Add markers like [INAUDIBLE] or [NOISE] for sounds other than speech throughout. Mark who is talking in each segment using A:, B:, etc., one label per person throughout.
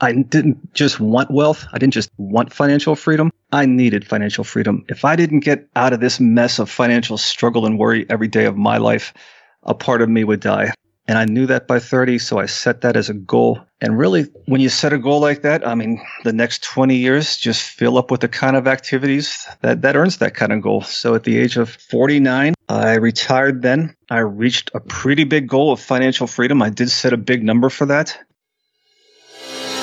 A: I didn't just want wealth. I didn't just want financial freedom. I needed financial freedom. If I didn't get out of this mess of financial struggle and worry every day of my life, a part of me would die. And I knew that by 30, so I set that as a goal. And really, when you set a goal like that, I mean, the next 20 years just fill up with the kind of activities that, that earns that kind of goal. So at the age of 49, I retired then. I reached a pretty big goal of financial freedom. I did set a big number for that.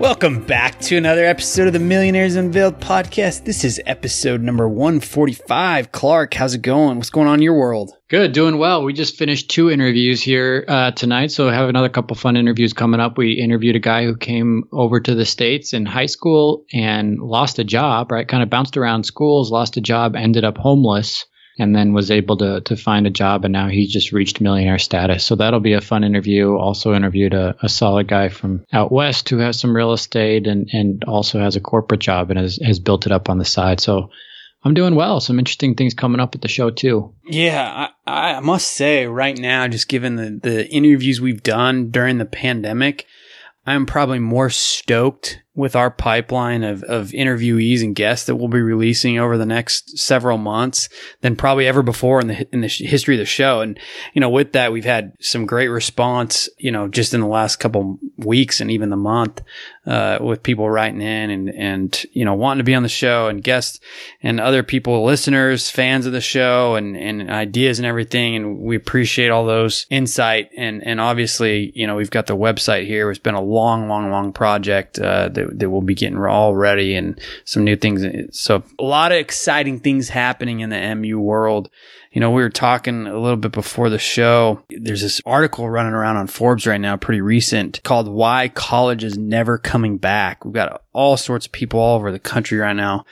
B: Welcome back to another episode of the Millionaires Unveiled podcast. This is episode number 145. Clark, how's it going? What's going on in your world?
C: Good, doing well. We just finished two interviews here uh, tonight, so have another couple fun interviews coming up. We interviewed a guy who came over to the States in high school and lost a job, right? Kind of bounced around schools, lost a job, ended up homeless and then was able to to find a job and now he's just reached millionaire status so that'll be a fun interview also interviewed a, a solid guy from out west who has some real estate and and also has a corporate job and has, has built it up on the side so I'm doing well. Some interesting things coming up at the show too.
B: Yeah, I, I must say right now, just given the the interviews we've done during the pandemic, I'm probably more stoked with our pipeline of, of interviewees and guests that we'll be releasing over the next several months than probably ever before in the in the history of the show. And you know, with that, we've had some great response. You know, just in the last couple weeks and even the month, uh, with people writing in and and you know wanting to be on the show and guests and other people, listeners, fans of the show, and and ideas and everything. And we appreciate all those insight. And and obviously, you know, we've got the website here. It's been a long, long, long project uh, that that, we'll be getting all ready and some new things. So a lot of exciting things happening in the MU world. You know, we were talking a little bit before the show. There's this article running around on Forbes right now, pretty recent, called Why College is Never Coming Back. We've got all sorts of people all over the country right now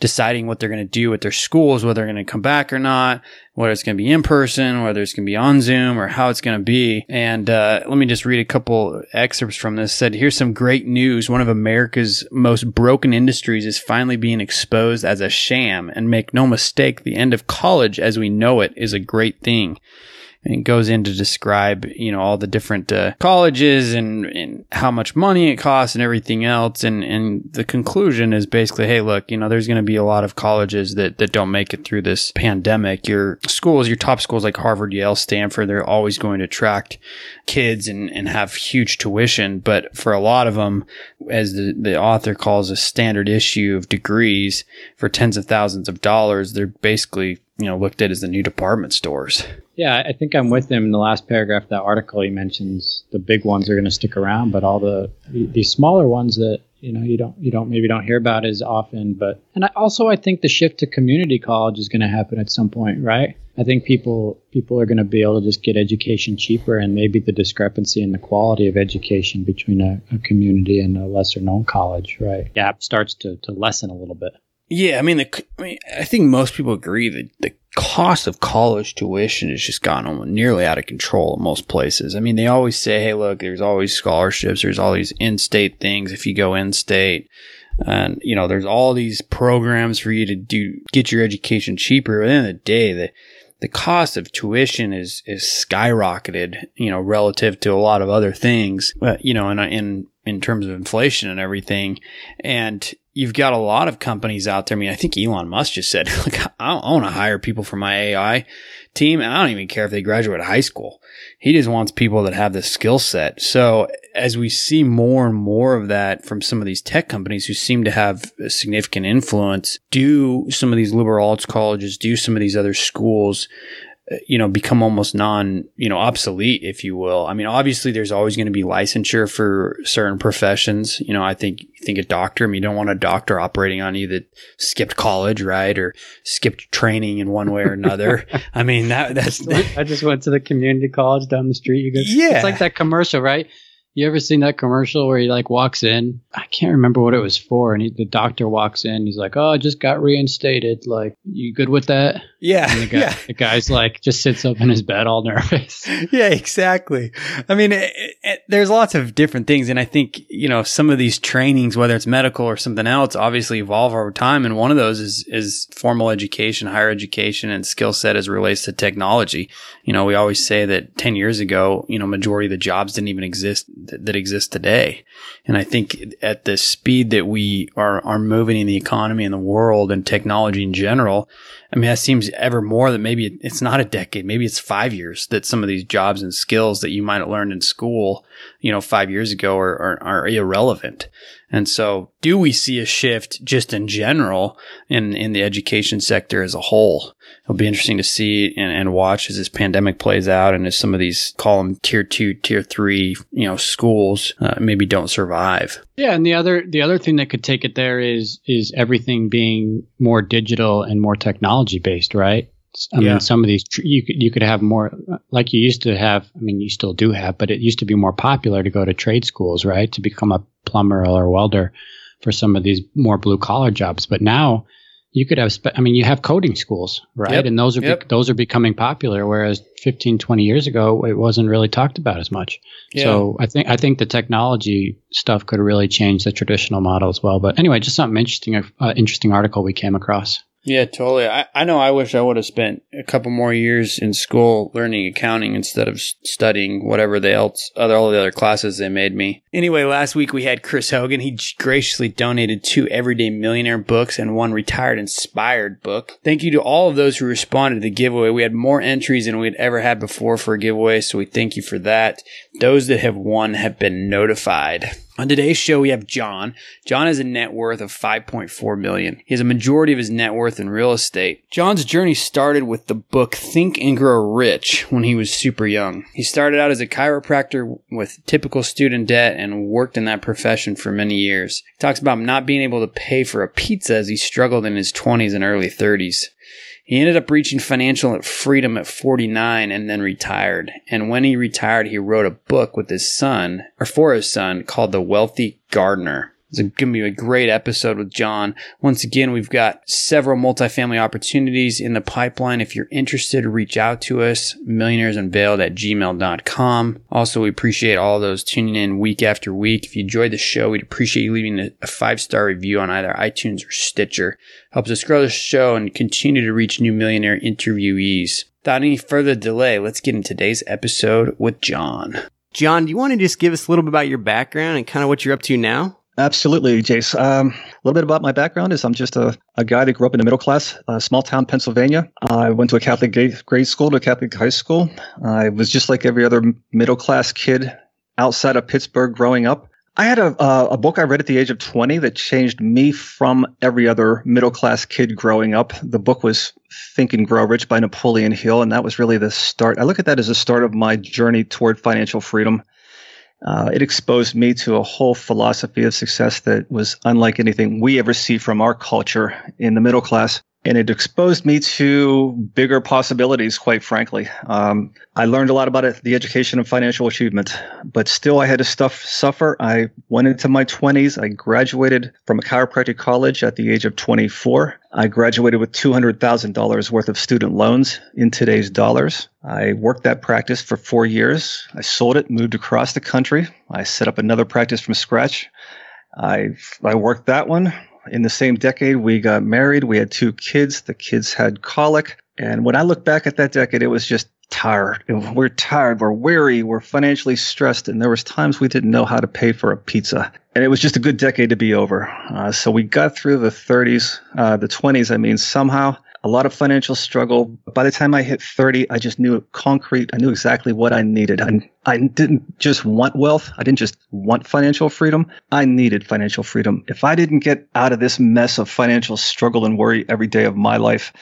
B: deciding what they're going to do with their schools, whether they're going to come back or not, whether it's going to be in person, whether it's going to be on Zoom, or how it's going to be. And uh, let me just read a couple excerpts from this. It said, "Here's some great news. One of America's most broken industries is finally being exposed as a sham. And make no mistake, the end of college as we know it is a great thing." And it goes in to describe, you know, all the different uh, colleges and, and how much money it costs and everything else. And, and the conclusion is basically, hey, look, you know, there's going to be a lot of colleges that, that don't make it through this pandemic. Your schools, your top schools like Harvard, Yale, Stanford, they're always going to attract kids and, and have huge tuition. But for a lot of them, as the, the author calls a standard issue of degrees for tens of thousands of dollars, they're basically, you know, looked at as the new department stores.
C: Yeah, I think I'm with him in the last paragraph of that article. He mentions the big ones are going to stick around, but all the the smaller ones that you know you don't you don't maybe don't hear about as often. But and I, also I think the shift to community college is going to happen at some point, right? I think people people are going to be able to just get education cheaper, and maybe the discrepancy in the quality of education between a, a community and a lesser known college, right? Gap starts to to lessen a little bit.
B: Yeah, I mean, the, I mean, I think most people agree that the cost of college tuition has just gone nearly out of control in most places. I mean, they always say, "Hey, look, there's always scholarships. There's all these in-state things if you go in-state." And you know, there's all these programs for you to do get your education cheaper. But at the end of the day, the the cost of tuition is is skyrocketed, you know, relative to a lot of other things. You know, in in in terms of inflation and everything, and you've got a lot of companies out there. I mean, I think Elon Musk just said, [LAUGHS] I, I want to hire people for my AI team. And I don't even care if they graduate high school. He just wants people that have the skill set. So as we see more and more of that from some of these tech companies who seem to have a significant influence, do some of these liberal arts colleges, do some of these other schools you know, become almost non, you know, obsolete, if you will. I mean, obviously there's always going to be licensure for certain professions. You know, I think, think a doctor, I mean, you don't want a doctor operating on you that skipped college, right? Or skipped training in one way or another. [LAUGHS] I mean, that, that's,
C: I just went to the community college down the street. You go, yeah. It's like that commercial, right? You ever seen that commercial where he like walks in? I can't remember what it was for, and he, the doctor walks in. He's like, "Oh, I just got reinstated. Like, you good with that?"
B: Yeah,
C: And the, guy,
B: yeah,
C: the guy's like, just sits up in his bed, all [LAUGHS] nervous.
B: yeah, exactly. I mean, it, it, there's lots of different things, and I think you know some of these trainings, whether it's medical or something else, obviously evolve over time. And one of those is is formal education, higher education, and skill set as it relates to technology. You know, we always say that ten years ago, you know, majority of the jobs didn't even exist that, that exist today. And I think at the speed that we are are moving in the economy and the world and technology in general, I mean, that seems ever more that maybe it's not a decade, maybe it's five years that some of these jobs and skills that you might have learned in school, you know, five years ago are, are, are irrelevant. And so do we see a shift just in general in, in the education sector as a whole? It'll be interesting to see and, and watch as this pandemic plays out and as some of these call them tier two, tier three, you know, schools uh, maybe don't survive.
C: Yeah, and the other the other thing that could take it there is is everything being more digital and more technology based, right? I
B: Yeah.
C: mean, some of these you could you could have more like you used to have. I mean, you still do have, but it used to be more popular to go to trade schools, right, to become a plumber or a welder for some of these more blue collar jobs. But now you could have. Spe- I mean, you have coding schools, right,
B: Yep,
C: and those are
B: yep.
C: those are becoming popular. Whereas 15, 20 years ago, it wasn't really talked about as much. So I think I think the technology stuff could really change the traditional model as well. But anyway, just something interesting, uh, interesting article we came across.
B: Yeah, totally. I, I know I wish I would have spent a couple more years in school learning accounting instead of studying whatever the else other all the other classes they made me. Anyway, last week we had Chris Hogan. He graciously donated two Everyday Millionaire books and one Retired Inspired book. Thank you to all of those who responded to the giveaway. We had more entries than we'd ever had before for a giveaway, so we thank you for that. Those that have won have been notified. On today's show, we have John. John has a net worth of 5.4 million. He has a majority of his net worth in real estate. John's journey started with the book Think and Grow Rich when he was super young. He started out as a chiropractor with typical student debt and worked in that profession for many years. He talks about not being able to pay for a pizza as he struggled in his 20s and early 30s. He ended up reaching financial freedom at 49 and then retired. And when he retired, he wrote a book with his son, or for his son, called The Wealthy Gardener. It's going to be a great episode with John. Once again, we've got several multifamily opportunities in the pipeline. If you're interested, reach out to us, millionairesunveiled at gmail.com. Also, we appreciate all those tuning in week after week. If you enjoyed the show, we'd appreciate you leaving a- five star review on either iTunes or Stitcher. Helps us grow the show and continue to reach new millionaire interviewees. Without any further delay, let's get into today's episode with John.
D: John, do you want to just give us a little bit about your background and kind of what you're up to now?
A: Absolutely, Jace. Um, a little bit about my background is I'm just a, a guy that grew up in the middle class, small town Pennsylvania. I went to a Catholic grade, school to a Catholic high school. I was just like every other middle class kid outside of Pittsburgh growing up. I had a, a book I read at the age of 20 that changed me from every other middle class kid growing up. The book was Think and Grow Rich by Napoleon Hill, and that was really the start. I look at that as the start of my journey toward financial freedom. Uh, it exposed me to a whole philosophy of success that was unlike anything we ever see from our culture in the middle class. And it exposed me to bigger possibilities, quite frankly. Um, I learned a lot about it, the education of financial achievement, but still I had to stuff, suffer. I went into my 20s. I graduated from a chiropractic college at the age of 24. I graduated with $200,000 worth of student loans in today's dollars. I worked that practice for four years. I sold it, moved across the country. I set up another practice from scratch. I, I worked that one. In the same decade, we got married. We had two kids. The kids had colic. And when I look back at that decade, it was just tired. We're tired. We're weary. We're financially stressed. And there was times we didn't know how to pay for a pizza. And it was just a good decade to be over. Uh, so we got through the 30s, uh, the 20s. I mean, somehow a lot of financial struggle. By the time I hit 30, I just knew concrete. I knew exactly what I needed. I, I didn't just want wealth. I didn't just want financial freedom. I needed financial freedom. If I didn't get out of this mess of financial struggle and worry every day of my life,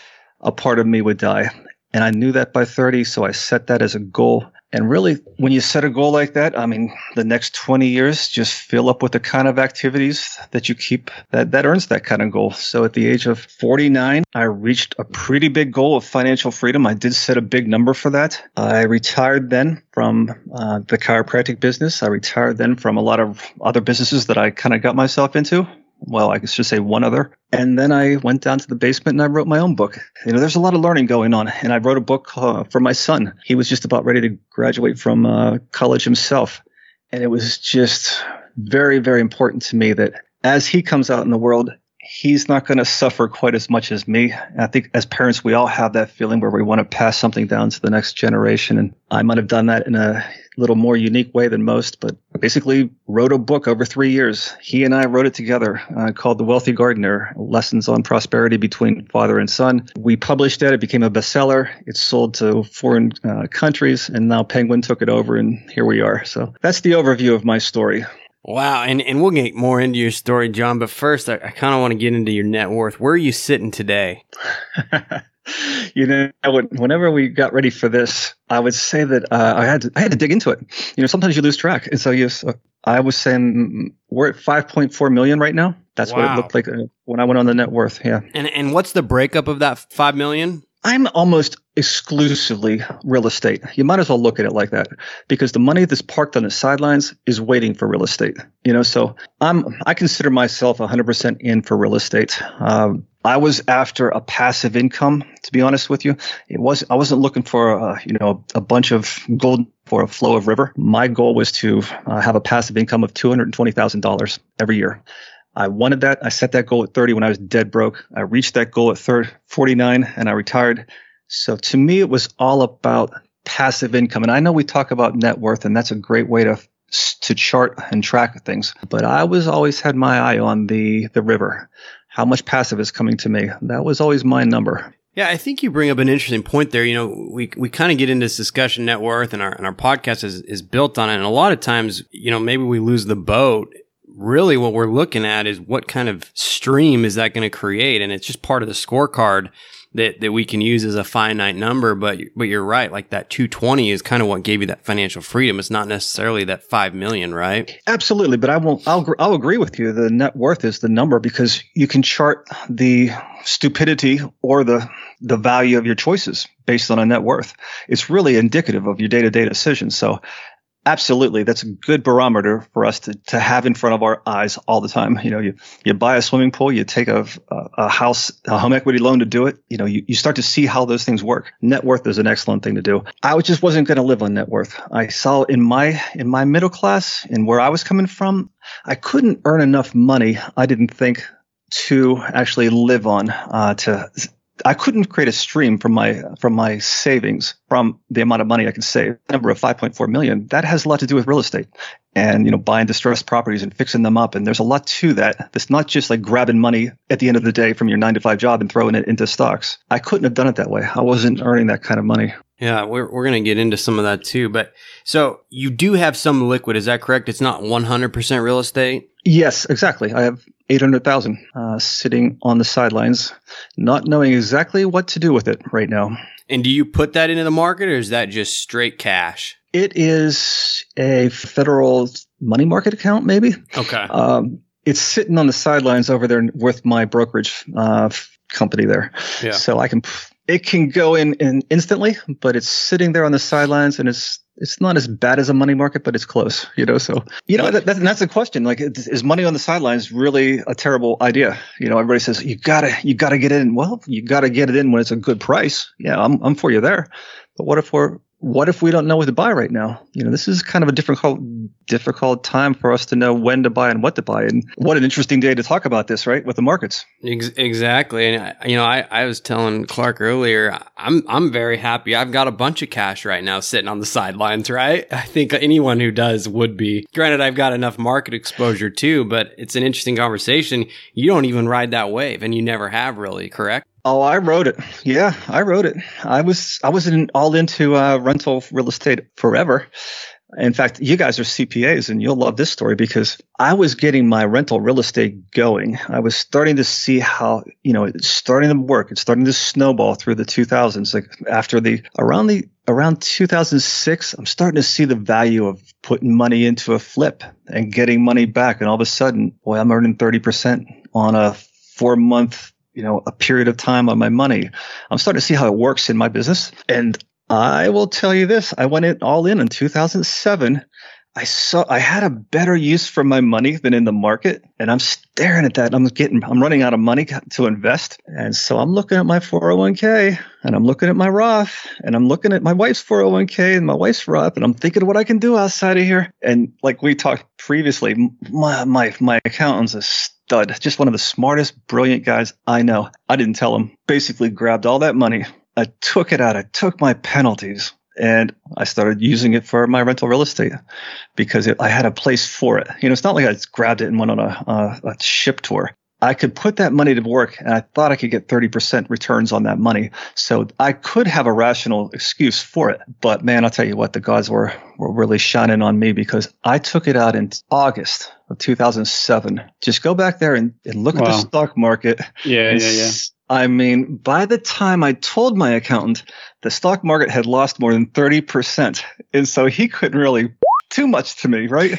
A: a part of me would die. And I knew that by 30, so I set that as a goal. And really, when you set a goal like that, I mean, the next 20 years just fill up with the kind of activities that you keep that, that earns that kind of goal. So at the age of 49, I reached a pretty big goal of financial freedom. I did set a big number for that. I retired then from uh, the chiropractic business. I retired then from a lot of other businesses that I kind of got myself into well, I should say one other. And then I went down to the basement and I wrote my own book. You know, there's a lot of learning going on. And I wrote a book uh, for my son. He was just about ready to graduate from uh, college himself. And it was just very, very important to me that as he comes out in the world, he's not going to suffer quite as much as me. I think as parents, we all have that feeling where we want to pass something down to the next generation. And I might have done that in a little more unique way than most, but basically wrote a book over three years. He and I wrote it together uh, called The Wealthy Gardener Lessons on Prosperity Between Father and Son. We published it. It became a bestseller. It sold to foreign uh, countries, and now Penguin took it over, and here we are. So that's the overview of my story.
D: Wow, and and we'll get more into your story, John. But first, I, I kind of want to get into your net worth. Where are you sitting today? [LAUGHS]
A: you know, would, whenever we got ready for this, I would say that uh, I had to, I had to dig into it. You know, sometimes you lose track, and so yes, I was saying we're at 5.4 million right now. That's wow. what it looked like uh, when I went on the net worth. Yeah.
D: And and what's the breakup of that five million?
A: I'm almost exclusively real estate. You might as well look at it like that because the money that's parked on the sidelines is waiting for real estate. You know, so I'm I consider myself 100% in for real estate. Um, I was after a passive income, to be honest with you. It was I wasn't looking for a, you know a bunch of gold for a flow of river. My goal was to uh, have a passive income of two hundred twenty thousand dollars every year. I wanted that. I set that goal at 30 when I was dead broke. I reached that goal at 30, 49 and I retired. So to me, it was all about passive income. And I know we talk about net worth and that's a great way to, to chart and track things, but I was always had my eye on the, the river. How much passive is coming to me? That was always my number.
D: Yeah, I think you bring up an interesting point there. You know, we, we kind of get into this discussion net worth and our, and our podcast is, is built on it. And a lot of times, you know, maybe we lose the boat really what we're looking at is what kind of stream is that going to create? And it's just part of the scorecard that, that we can use as a finite number. But, but you're right. Like that 220 is kind of what gave you that financial freedom. It's not necessarily that 5 million, right?
A: Absolutely. But I won't, I'll, I'll agree with you. The net worth is the number because you can chart the stupidity or the, the value of your choices based on a net worth. It's really indicative of your day to day decisions. So Absolutely. That's a good barometer for us to, to have in front of our eyes all the time. You know, you, you buy a swimming pool, you take a, a house, a home equity loan to do it. You know, you, you start to see how those things work. Net worth is an excellent thing to do. I just wasn't going to live on net worth. I saw in my, in my middle class and where I was coming from, I couldn't earn enough money. I didn't think to actually live on, uh, to I couldn't create a stream from my from my savings from the amount of money I could save. The number of 5.4 million that has a lot to do with real estate and you know buying distressed properties and fixing them up. And there's a lot to that. It's not just like grabbing money at the end of the day from your nine to five job and throwing it into stocks. I couldn't have done it that way. I wasn't earning that kind of money.
D: Yeah, we're we're gonna get into some of that too. But so you do have some liquid, is that correct? It's not 100% real estate.
A: Yes, exactly. I have 800,000 uh, sitting on the sidelines, not knowing exactly what to do with it right now.
D: And do you put that into the market or is that just straight cash?
A: It is a federal money market account, maybe.
D: Okay.
A: Um, it's sitting on the sidelines over there with my brokerage uh, company there. Yeah. So I can, it can go in, in instantly, but it's sitting there on the sidelines and it's it's not as bad as a money market, but it's close, you know. So, you know, that, that, that's the question. Like, is money on the sidelines really a terrible idea? You know, everybody says you gotta, you gotta get in. Well, you gotta get it in when it's a good price. Yeah, I'm, I'm for you there. But what if we're what if we don't know what to buy right now? You know, this is kind of a difficult, difficult time for us to know when to buy and what to buy. And what an interesting day to talk about this, right? With the markets.
D: Exactly. And uh, you know, I, I was telling Clark earlier, I'm, I'm very happy. I've got a bunch of cash right now sitting on the sidelines, right? [LAUGHS] I think anyone who does would be. Granted, I've got enough market exposure too, but it's an interesting conversation. You don't even ride that wave and you never have really, correct?
A: Oh, I wrote it. Yeah, I wrote it. I was I was in, all into uh, rental real estate forever. In fact, you guys are CPAs and you'll love this story because I was getting my rental real estate going. I was starting to see how, you know, it's starting to work. It's starting to snowball through the 2000s. Like after the, around the, around 2006, I'm starting to see the value of putting money into a flip and getting money back. And all of a sudden, boy, I'm earning 30% on a four month you know, a period of time on my money. I'm starting to see how it works in my business. And I will tell you this. I went in all in in 2007. I saw I had a better use for my money than in the market, and I'm staring at that. I'm getting, I'm running out of money to invest, and so I'm looking at my 401k, and I'm looking at my Roth, and I'm looking at my wife's 401k and my wife's Roth, and I'm thinking what I can do outside of here. And like we talked previously, my my my accountant's a stud, just one of the smartest, brilliant guys I know. I didn't tell him. Basically, grabbed all that money. I took it out. I took my penalties and I started using it for my rental real estate because it, I had a place for it. You know, it's not like I just grabbed it and went on a, a, a ship tour. I could put that money to work and I thought I could get 30% returns on that money. So I could have a rational excuse for it. But man, I'll tell you what, the gods were, were really shining on me because I took it out in August of 2007. Just go back there and, and look wow. at the stock market.
B: Yeah, yeah, yeah.
A: I mean, by the time I told my accountant, the stock market had lost more than 30%. And so he couldn't really too much to me, right? [LAUGHS]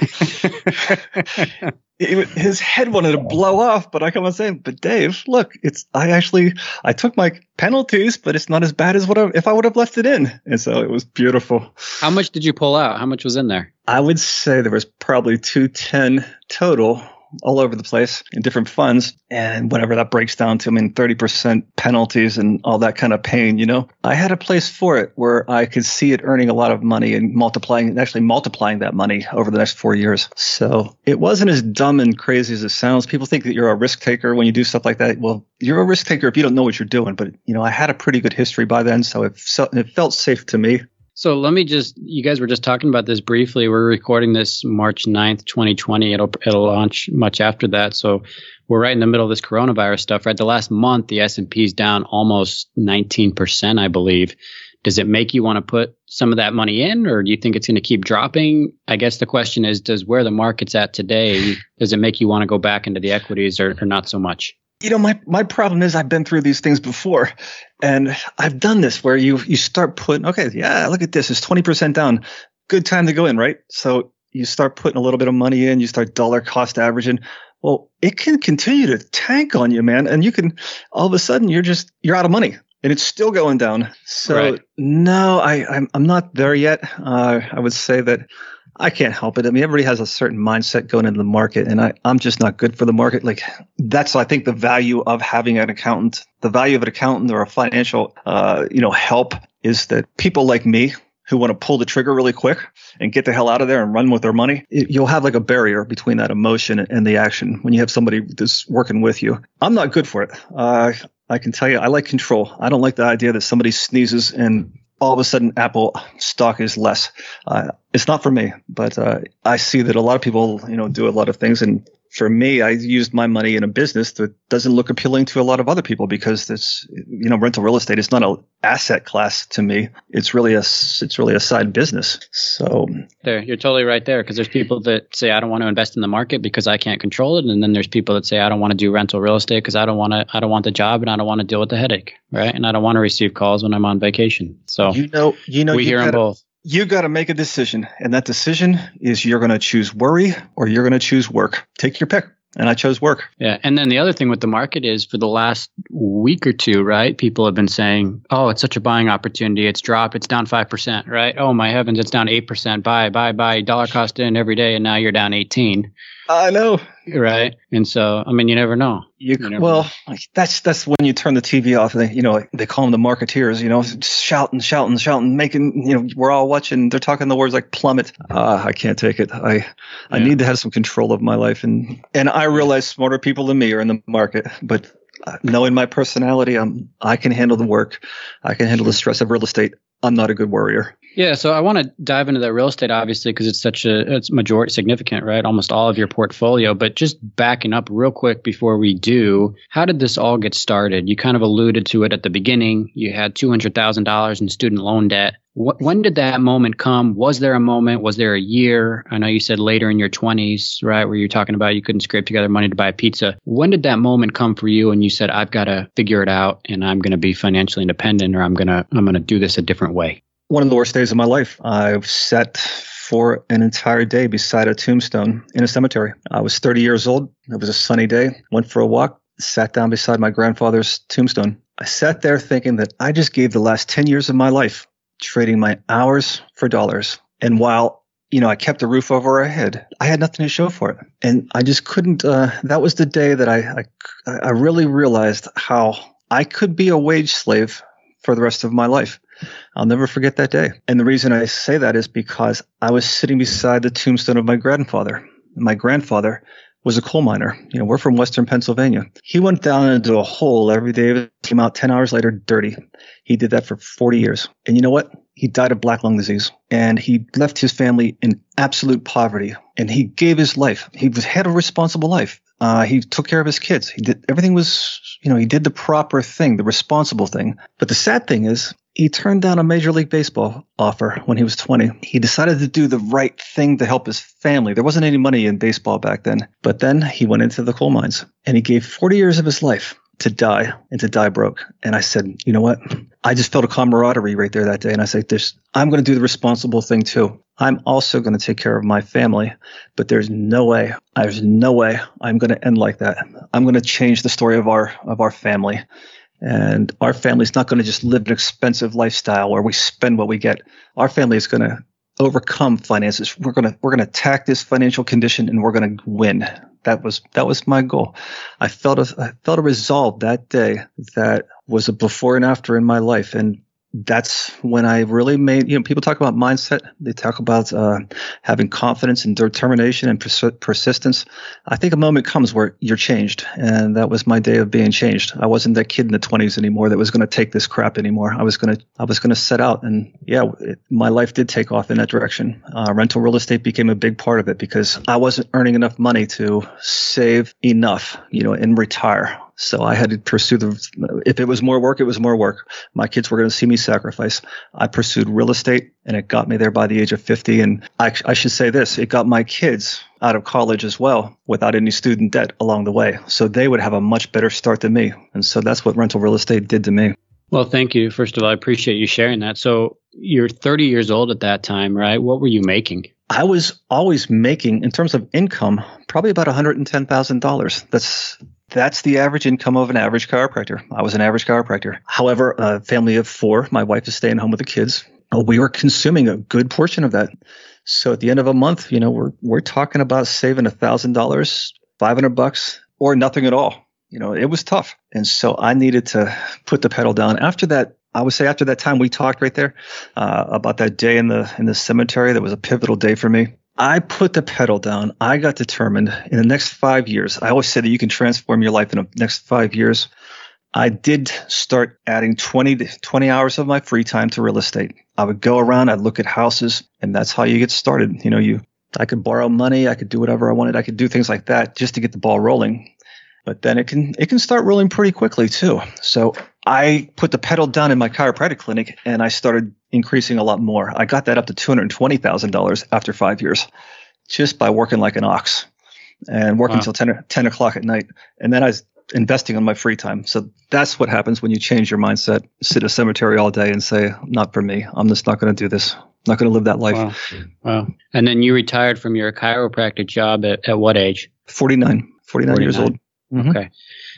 A: his head wanted to blow off, but I come on saying, but Dave, look, it's, I actually, I took my penalties, but it's not as bad as what I, if I would have left it in. And so it was beautiful.
C: How much did you pull out? How much was in there?
A: I would say there was probably 210 total all over the place in different funds. And whatever that breaks down to, I mean, 30% penalties and all that kind of pain, you know, I had a place for it where I could see it earning a lot of money and multiplying, and actually multiplying that money over the next four years. So it wasn't as dumb and crazy as it sounds. People think that you're a risk taker when you do stuff like that. Well, you're a risk taker if you don't know what you're doing. But, you know, I had a pretty good history by then. So it, it felt safe to me.
C: So let me just, you guys were just talking about this briefly. We're recording this March 9th, 2020. It'll, it'll launch much after that. So we're right in the middle of this coronavirus stuff, right? The last month, the S&P is down almost 19%, I believe. Does it make you want to put some of that money in or do you think it's going to keep dropping? I guess the question is, does where the market's at today, does it make you want to go back into the equities or, or not so much?
A: You know my my problem is I've been through these things before and I've done this where you you start putting okay yeah look at this it's 20% down. Good time to go in right? So you start putting a little bit of money in you start dollar cost averaging. Well it can continue to tank on you man and you can all of a sudden you're just you're out of money and it's still going down. So right. no I I'm, I'm not there yet. Uh, I would say that I can't help it. I mean, everybody has a certain mindset going into the market, and I, I'm just not good for the market. Like that's, I think, the value of having an accountant. The value of an accountant or a financial, uh, you know, help is that people like me who want to pull the trigger really quick and get the hell out of there and run with their money, it, you'll have like a barrier between that emotion and the action when you have somebody that's working with you. I'm not good for it. Uh, I can tell you, I like control. I don't like the idea that somebody sneezes and all of a sudden Apple stock is less. Uh, it's not for me, but uh, I see that a lot of people, you know, do a lot of things, and for me, I used my money in a business that doesn't look appealing to a lot of other people because this, you know, rental real estate is not an asset class to me. It's really a, it's really a side business. So
C: there, you're totally right there because there's people that say I don't want to invest in the market because I can't control it, and then there's people that say I don't want to do rental real estate because I don't want to, I don't want the job and I don't want to deal with the headache, right? And I don't want to receive calls when I'm on vacation. So
A: you know, you know,
C: we
A: you
C: hear them both
A: you got to make a decision. And that decision is you're going to choose worry or you're going to choose work. Take your pick. And I chose work.
C: Yeah. And then the other thing with the market is for the last week or two, right? People have been saying, oh, it's such a buying opportunity. It's dropped. It's down 5%, right? Oh, my heavens, it's down 8%. Buy, buy, buy. Dollar cost in every day. And now you're down 18.
A: I know.
C: Right. And so, I mean, you never know.
A: You, you never well, know. that's that's when you turn the TV off. They, you know, they call them the marketeers. You know, shouting, shouting, shouting, making. You know, we're all watching. They're talking the words like plummet. Uh, I can't take it. I yeah. I need to have some control of my life, and and I realize smarter people than me are in the market, but uh, knowing my personality, I'm I can handle the work. I can handle the stress of real estate. I'm not a good worrier.
C: Yeah, so I want to dive into that real estate obviously because it's such a it's majority significant, right? Almost all of your portfolio. But just backing up real quick before we do, how did this all get started? You kind of alluded to it at the beginning. You had two hundred thousand dollars in student loan debt. Wh- when did that moment come? Was there a moment? Was there a year? I know you said later in your 20s, right, where you're talking about you couldn't scrape together money to buy a pizza. When did that moment come for you and you said, I've got to figure it out and I'm going to be financially independent or I'm going to I'm going to do this a different way?
A: One of the worst days of my life. I've sat for an entire day beside a tombstone in a cemetery. I was 30 years old. It was a sunny day. Went for a walk, sat down beside my grandfather's tombstone. I sat there thinking that I just gave the last 10 years of my life trading my hours for dollars. And while you know, I kept a roof over our head. I had nothing to show for it, and I just couldn't. Uh, that was the day that I, I, I really realized how I could be a wage slave for the rest of my life. I'll never forget that day. And the reason I say that is because I was sitting beside the tombstone of my grandfather. My grandfather was a coal miner. You know, we're from Western Pennsylvania. He went down into a hole every day, came out 10 hours later dirty. He did that for 40 years. And you know what? He died of black lung disease and he left his family in absolute poverty and he gave his life. He had a responsible life. Uh, he took care of his kids. He did everything was, you know, he did the proper thing, the responsible thing. But the sad thing is, he turned down a Major League Baseball offer when he was 20. He decided to do the right thing to help his family. There wasn't any money in baseball back then. But then he went into the coal mines and he gave 40 years of his life to die and to die broke. And I said, you know what? I just felt a camaraderie right there that day. And I said, this, I'm going to do the responsible thing too. I'm also going to take care of my family, but there's no way, there's no way I'm going to end like that. I'm going to change the story of our, of our family. And our family's not going to just live an expensive lifestyle where we spend what we get. Our family is going to overcome finances. We're going to we're going to attack this financial condition and we're going to win. That was that was my goal. I felt a I felt a resolve that day that was a before and after in my life and that's when I really made, you know, people talk about mindset. They talk about uh, having confidence and determination and pers- persistence. I think a moment comes where you're changed. And that was my day of being changed. I wasn't that kid in the 20s anymore that was going to take this crap anymore. I was going to, I was going to set out. And yeah, it, my life did take off in that direction. Uh, rental real estate became a big part of it because I wasn't earning enough money to save enough, you know, and retire. So I had to pursue the, if it was more work, it was more work. My kids were going to see me sacrifice. I pursued real estate and it got me there by the age of 50. And I, I should say this, it got my kids out of college as well without any student debt along the way. So they would have a much better start than me. And so that's what rental real estate did to me.
C: Well, thank you. First of all, I appreciate you sharing that. So you're 30 years old at that time, right? What were you making?
A: I was always making, in terms of income, probably about $110,000. That's that's the average income of an average chiropractor. I was an average chiropractor. However, a family of four, my wife is staying home with the kids. Uh, we were consuming a good portion of that. So at the end of a month, you know, we're we're talking about saving a thousand dollars, five hundred bucks, or nothing at all. You know, it was tough, and so I needed to put the pedal down. After that, I would say after that time we talked right there uh, about that day in the in the cemetery, that was a pivotal day for me. I put the pedal down. I got determined in the next five years. I always say that you can transform your life in the next five years. I did start adding 20, 20 hours of my free time to real estate. I would go around, I'd look at houses, and that's how you get started. You know, you, I could borrow money, I could do whatever I wanted, I could do things like that just to get the ball rolling. But then it can, it can start rolling pretty quickly too. So I put the pedal down in my chiropractic clinic and I started increasing a lot more. I got that up to $220,000 after five years just by working like an ox and working until 10, 10 o'clock at night. And then I was investing on my free time. So that's what happens when you change your mindset, sit in a cemetery all day and say, not for me. I'm just not going to do this. I'm not going to live that life.
C: Wow. wow. And then you retired from your chiropractic job at, at what age?
A: 49, 49, 49. years old.
C: Mm-hmm. Okay.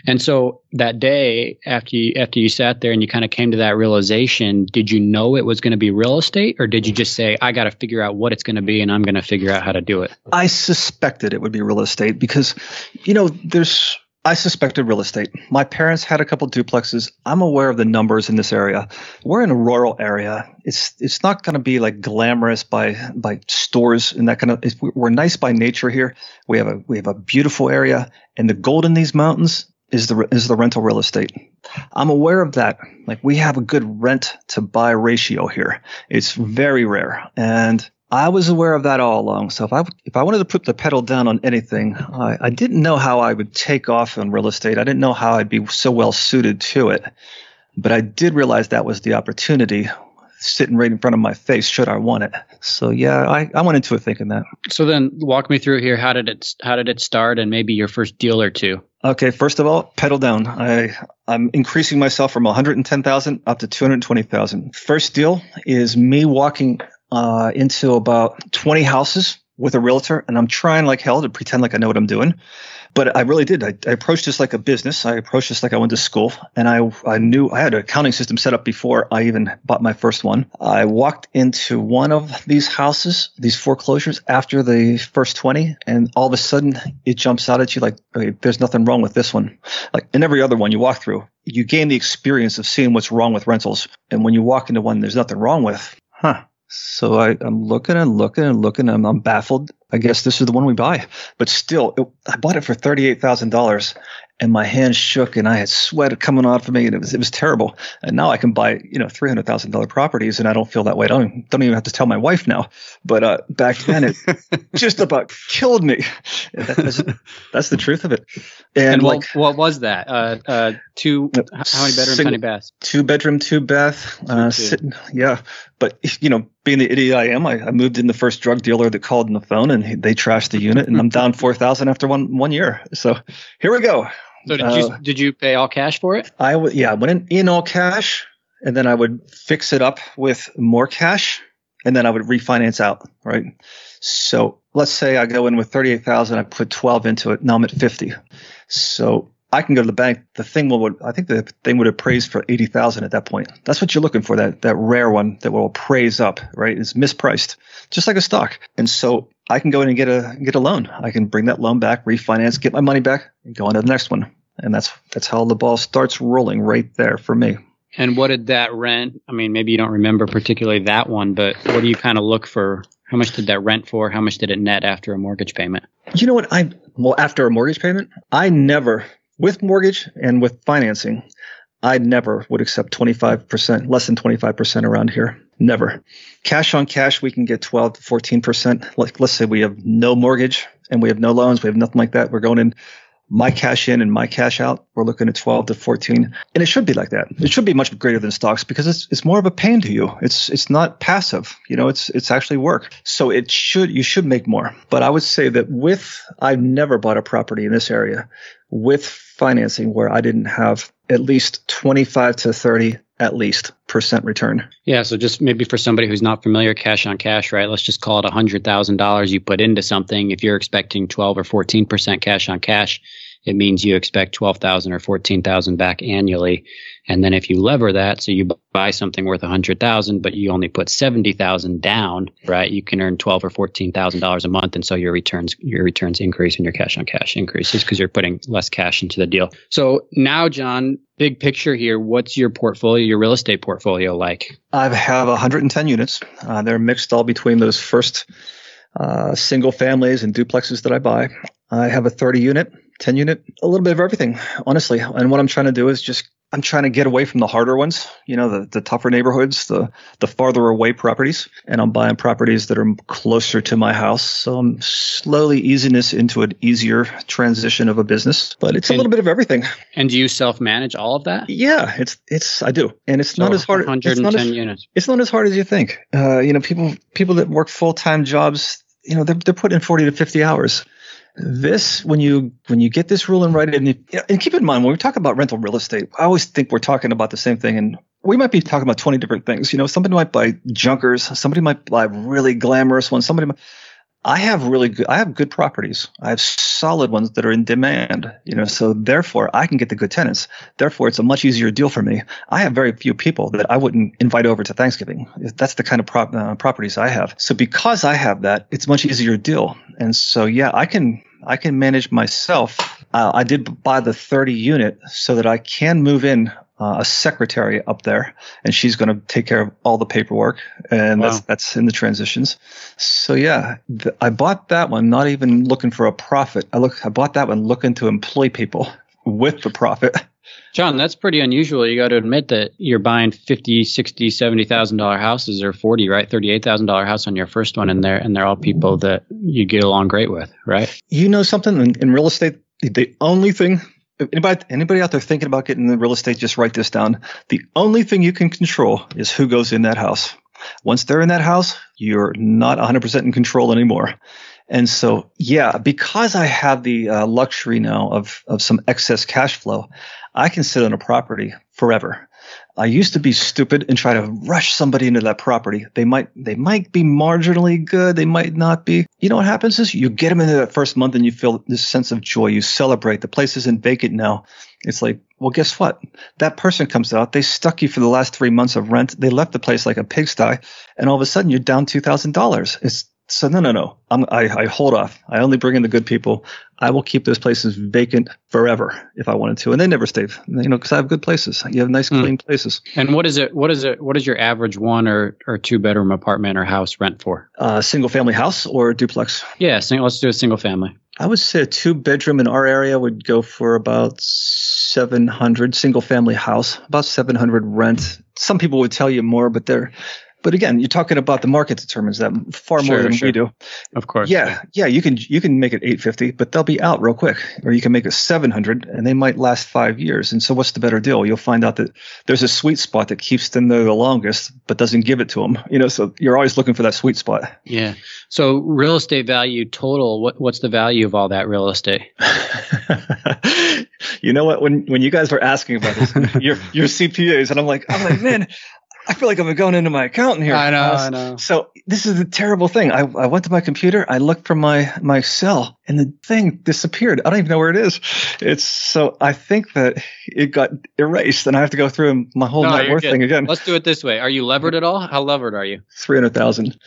C: And so that day after you after you sat there and you kind of came to that realization, did you know it was going to be real estate or did you just say I got to figure out what it's going to be and I'm going to figure out how to do it?
A: I suspected it would be real estate because you know, there's I suspected real estate. My parents had a couple duplexes. I'm aware of the numbers in this area. We're in a rural area. It's it's not going to be like glamorous by by stores and that kind of. We're nice by nature here. We have a we have a beautiful area, and the gold in these mountains is the is the rental real estate. I'm aware of that. Like we have a good rent to buy ratio here. It's very rare, and I was aware of that all along. So if I if I wanted to put the pedal down on anything, I, I didn't know how I would take off on real estate. I didn't know how I'd be so well suited to it, but I did realize that was the opportunity sitting right in front of my face should I want it. So yeah, I, I went into it thinking that.
C: So then walk me through here. How did it how did it start and maybe your first deal or two?
A: Okay, first of all, pedal down. I I'm increasing myself from 110,000 up to 220,000. First deal is me walking uh, into about 20 houses with a realtor, and I'm trying like hell to pretend like I know what I'm doing. But I really did. I, I, approached this like a business. I approached this like I went to school, and I I knew I had an accounting system set up before I even bought my first one. I walked into one of these houses, these foreclosures, after the first twenty, and all of a sudden it jumps out at you like, okay, there's nothing wrong with this one. Like in every other one you walk through, you gain the experience of seeing what's wrong with rentals, and when you walk into one there's nothing wrong with, huh? So I, am looking and looking and looking. And I'm baffled. I guess this is the one we buy. But still, it, I bought it for thirty-eight thousand dollars, and my hands shook and I had sweat coming off of me and it was it was terrible. And now I can buy you know three hundred thousand dollar properties and I don't feel that way. I don't don't even have to tell my wife now. But uh, back then it [LAUGHS] just about killed me. That, that's, that's, the truth of it.
C: And, and like what, what was that? Uh, uh, two uh, how many bedrooms, how many baths?
A: Two bedroom, two bath. Uh, sitting, yeah. But you know, being the idiot I am, I, I moved in the first drug dealer that called on the phone and they trashed the unit and I'm down [LAUGHS] four thousand after one one year. So here we go.
C: So did you uh, did you pay all cash for it?
A: I would yeah, I went in, in all cash, and then I would fix it up with more cash, and then I would refinance out. Right. So let's say I go in with thirty eight thousand, I put twelve into it. Now I'm at fifty. So I can go to the bank. The thing will, I think the thing would appraise for eighty thousand at that point. That's what you're looking for. That that rare one that will appraise up, right? It's mispriced, just like a stock. And so I can go in and get a get a loan. I can bring that loan back, refinance, get my money back, and go on to the next one and that's that's how the ball starts rolling right there for me.
C: And what did that rent? I mean, maybe you don't remember particularly that one, but what do you kind of look for? How much did that rent for? How much did it net after a mortgage payment?
A: You know what? I well after a mortgage payment, I never with mortgage and with financing, I never would accept 25%, less than 25% around here. Never. Cash on cash, we can get 12 to 14%. Like, let's say we have no mortgage and we have no loans. We have nothing like that. We're going in my cash in and my cash out, we're looking at 12 to 14. And it should be like that. It should be much greater than stocks because it's, it's more of a pain to you. It's, it's not passive. You know, it's, it's actually work. So it should, you should make more. But I would say that with, I've never bought a property in this area with financing where I didn't have at least 25 to 30 at least percent return.
C: Yeah. So just maybe for somebody who's not familiar, cash on cash, right? Let's just call it a hundred thousand dollars you put into something. If you're expecting 12 or 14 percent cash on cash, it means you expect 12,000 or 14,000 back annually. And then if you lever that, so you buy something worth 100,000, but you only put 70,000 down, right? You can earn 12 or 14,000 dollars a month, and so your returns your returns increase and your cash on cash increases because you're putting less cash into the deal. So now, John, big picture here, what's your portfolio, your real estate portfolio like?
A: I have 110 units. Uh, they're mixed all between those first uh, single families and duplexes that I buy. I have a 30 unit 10 unit, a little bit of everything, honestly. And what I'm trying to do is just, I'm trying to get away from the harder ones, you know, the, the tougher neighborhoods, the, the farther away properties. And I'm buying properties that are closer to my house. So I'm slowly easing this into an easier transition of a business, but it's and, a little bit of everything.
C: And do you self manage all of that?
A: Yeah, it's, it's, I do. And it's so not as hard.
C: 110
A: it's not as,
C: units.
A: It's not as hard as you think. Uh, you know, people, people that work full time jobs, you know, they're, they're putting in 40 to 50 hours this when you when you get this ruling right and, you, and keep in mind when we talk about rental real estate i always think we're talking about the same thing and we might be talking about 20 different things. You know somebody might buy junkers somebody might buy really glamorous ones somebody might, i have really good i have good properties. I have solid ones that are in demand you know so therefore i can get the good tenants. Therefore it's a much easier deal for me. I have very few people that i wouldn't invite over to thanksgiving. That's the kind of prop, uh, properties i have. So because i have that it's much easier deal. And so yeah i can I can manage myself. Uh, I did buy the 30 unit so that I can move in uh, a secretary up there, and she's going to take care of all the paperwork, and wow. that's that's in the transitions. So yeah, the, I bought that one not even looking for a profit. I look, I bought that one looking to employ people [LAUGHS] with the profit.
C: John, that's pretty unusual. You got to admit that you're buying 50, 60, 70,000 dollar houses or 40, right? 38,000 dollar house on your first one and they're and they're all people mm-hmm. that you get along great with, right?
A: You know something in, in real estate, the only thing anybody anybody out there thinking about getting into real estate, just write this down. The only thing you can control is who goes in that house. Once they're in that house, you're not 100% in control anymore. And so, yeah, because I have the uh, luxury now of of some excess cash flow, I can sit on a property forever. I used to be stupid and try to rush somebody into that property. They might they might be marginally good, they might not be. You know what happens is you get them into that first month and you feel this sense of joy. You celebrate. The place isn't vacant now. It's like, well, guess what? That person comes out. They stuck you for the last three months of rent. They left the place like a pigsty, and all of a sudden you're down two thousand dollars. It's so no, no, no. I'm, I, I hold off. I only bring in the good people. I will keep those places vacant forever if I wanted to, and they never stay. You know, because I have good places. You have nice, mm. clean places.
C: And what is it? What is it? What is your average one or, or two bedroom apartment or house rent for?
A: Uh, single family house or duplex?
C: Yeah, single, let's do a single family.
A: I would say a two bedroom in our area would go for about 700 single family house, about 700 rent. Some people would tell you more, but they're but again, you're talking about the market determines that far more than sure. we do.
C: Of course.
A: Yeah, yeah. You can you can make it 850, but they'll be out real quick. Or you can make it 700, and they might last five years. And so, what's the better deal? You'll find out that there's a sweet spot that keeps them there the longest, but doesn't give it to them. You know, so you're always looking for that sweet spot.
C: Yeah. So real estate value total. What what's the value of all that real estate? [LAUGHS]
A: you know what? When when you guys were asking about this, [LAUGHS] your your CPAs, and I'm like, I'm like, man, I feel like I'm going into my accountant here.
C: I know, uh, I know.
A: So this is a terrible thing. I, I went to my computer, I looked for my my cell, and the thing disappeared. I don't even know where it is. It's so I think that it got erased, and I have to go through my whole no, net worth thing again.
C: Let's do it this way. Are you levered at all? How levered are you?
A: Three hundred thousand.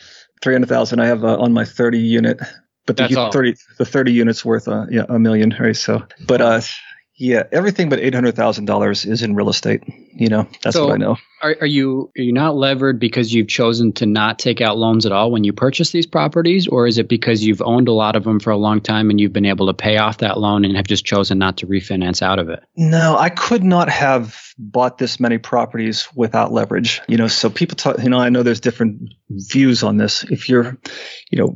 A: Three hundred thousand. I have uh, on my thirty unit, but the That's thirty all. the thirty units worth uh, yeah a million, right? So, but uh, yeah, everything but eight hundred thousand dollars is in real estate. You know, that's so what I know.
C: Are, are you are you not levered because you've chosen to not take out loans at all when you purchase these properties, or is it because you've owned a lot of them for a long time and you've been able to pay off that loan and have just chosen not to refinance out of it?
A: No, I could not have bought this many properties without leverage. You know, so people talk. You know, I know there's different views on this. If you're, you know,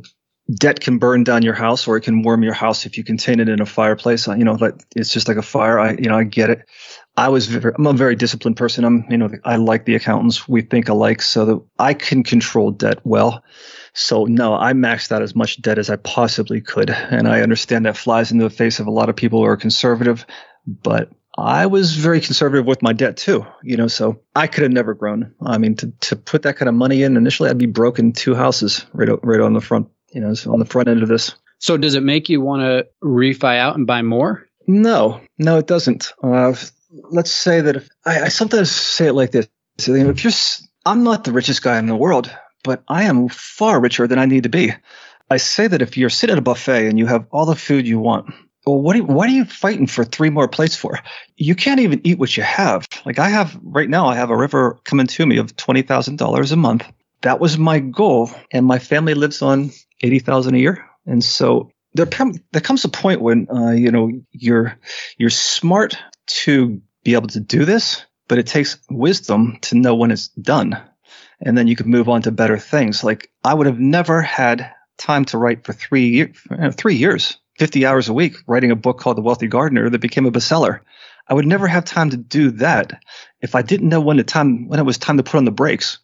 A: debt can burn down your house or it can warm your house if you contain it in a fireplace. Uh, you know, it's just like a fire. I, you know, I get it. I was, very, I'm a very disciplined person. I'm, you know, I like the accountants. We think alike so that I can control debt well. So no, I maxed out as much debt as I possibly could. And I understand that flies into the face of a lot of people who are conservative, but I was very conservative with my debt too, you know, so I could have never grown. I mean, to, to put that kind of money in initially, I'd be broken two houses right, right on the front you know, on the front end of this.
C: So does it make you want to refi out and buy more?
A: No, no, it doesn't. Uh, let's say that if, I, I, sometimes say it like this: so, if you're, I'm not the richest guy in the world, but I am far richer than I need to be. I say that if you're sitting at a buffet and you have all the food you want, well, what are what are you fighting for three more plates for? You can't even eat what you have. Like I have right now, I have a river coming to me of twenty thousand dollars a month. That was my goal, and my family lives on eighty thousand a year, and so there there comes a point when uh, you know you're you're smart to be able to do this, but it takes wisdom to know when it's done, and then you can move on to better things. Like I would have never had time to write for three year, three years, fifty hours a week, writing a book called The Wealthy Gardener that became a bestseller. I would never have time to do that if I didn't know when the time when it was time to put on the brakes.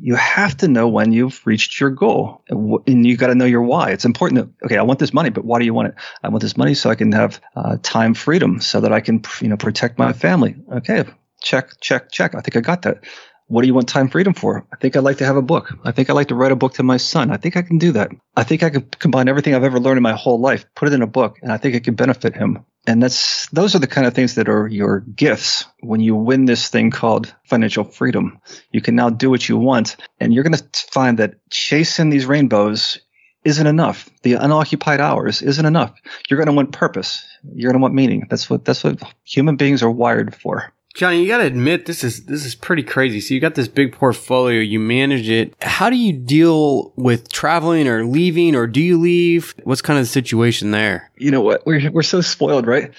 A: You have to know when you've reached your goal, and you got to know your why. It's important. that okay, I want this money, but why do you want it? I want this money so I can have uh, time freedom, so that I can you know protect my family. Okay, check, check, check. I think I got that. What do you want time freedom for? I think I'd like to have a book. I think I'd like to write a book to my son. I think I can do that. I think I can combine everything I've ever learned in my whole life, put it in a book, and I think it can benefit him. And that's those are the kind of things that are your gifts when you win this thing called financial freedom. You can now do what you want, and you're going to find that chasing these rainbows isn't enough. The unoccupied hours isn't enough. You're going to want purpose. You're going to want meaning. That's what that's what human beings are wired for.
D: Johnny, you got to admit this is this is pretty crazy. So you got this big portfolio, you manage it. How do you deal with traveling or leaving, or do you leave? What's kind of the situation there?
A: You know what? We're we're so spoiled, right?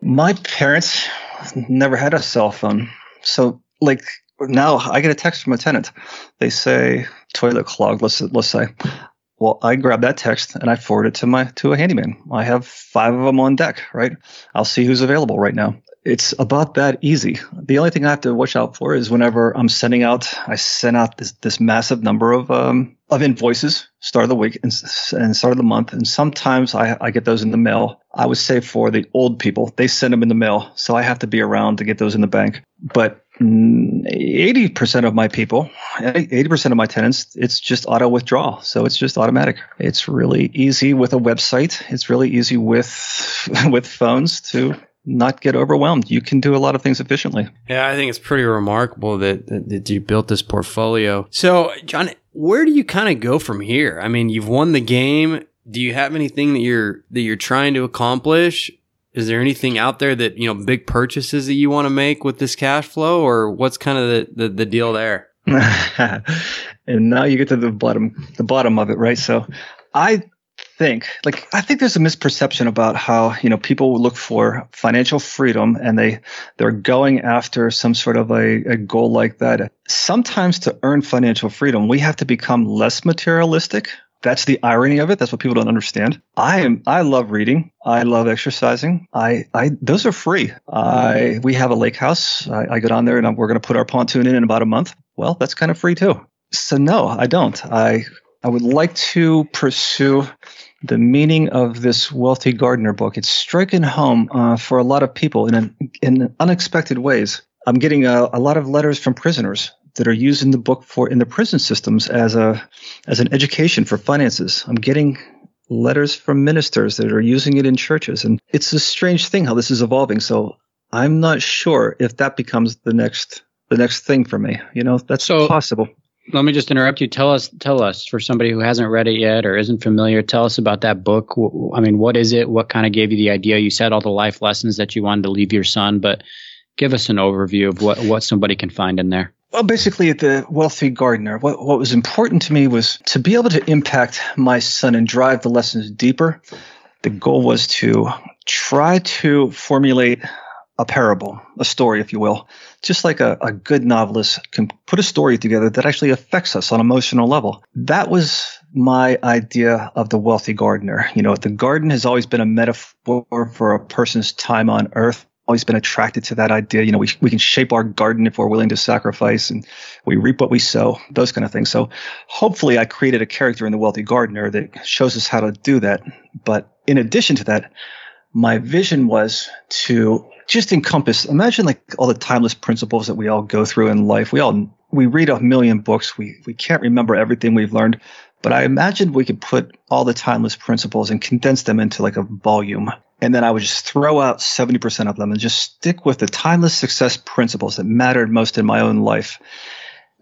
A: My parents never had a cell phone, so like now I get a text from a tenant. They say toilet clogged. Let's let's say. Well, I grab that text and I forward it to my to a handyman. I have five of them on deck, right? I'll see who's available right now. It's about that easy. The only thing I have to watch out for is whenever I'm sending out, I send out this this massive number of um, of invoices start of the week and, and start of the month, and sometimes I, I get those in the mail. I would say for the old people, they send them in the mail, so I have to be around to get those in the bank. But 80% of my people, 80% of my tenants, it's just auto withdrawal. So it's just automatic. It's really easy with a website. It's really easy with, [LAUGHS] with phones to not get overwhelmed. You can do a lot of things efficiently.
D: Yeah, I think it's pretty remarkable that, that, that you built this portfolio. So, John, where do you kind of go from here? I mean, you've won the game. Do you have anything that you're that you're trying to accomplish? Is there anything out there that, you know, big purchases that you want to make with this cash flow or what's kind of the, the, the deal there? [LAUGHS]
A: and now you get to the bottom, the bottom of it, right? So I think, like, I think there's a misperception about how, you know, people look for financial freedom and they, they're going after some sort of a, a goal like that. Sometimes to earn financial freedom, we have to become less materialistic that's the irony of it. That's what people don't understand. I am, I love reading. I love exercising. I, I, those are free. I, we have a lake house. I, I go down there and I'm, we're going to put our pontoon in in about a month. Well, that's kind of free too. So no, I don't. I, I would like to pursue the meaning of this wealthy gardener book. It's striking home uh, for a lot of people in an, in unexpected ways. I'm getting a, a lot of letters from prisoners that are used in the book for in the prison systems as a as an education for finances. I'm getting letters from ministers that are using it in churches, and it's a strange thing how this is evolving. So I'm not sure if that becomes the next the next thing for me. You know, that's so, possible.
C: Let me just interrupt you. Tell us, tell us, for somebody who hasn't read it yet or isn't familiar, tell us about that book. I mean, what is it? What kind of gave you the idea? You said all the life lessons that you wanted to leave your son, but give us an overview of what what somebody can find in there.
A: Well, basically, at the Wealthy Gardener, what, what was important to me was to be able to impact my son and drive the lessons deeper. The goal was to try to formulate a parable, a story, if you will, just like a, a good novelist can put a story together that actually affects us on an emotional level. That was my idea of the wealthy gardener. You know, the garden has always been a metaphor for a person's time on earth always been attracted to that idea. You know, we, we can shape our garden if we're willing to sacrifice and we reap what we sow, those kind of things. So hopefully I created a character in the wealthy gardener that shows us how to do that. But in addition to that, my vision was to just encompass, imagine like all the timeless principles that we all go through in life. We all, we read a million books. We, we can't remember everything we've learned, but I imagined we could put all the timeless principles and condense them into like a volume and then I would just throw out 70% of them and just stick with the timeless success principles that mattered most in my own life.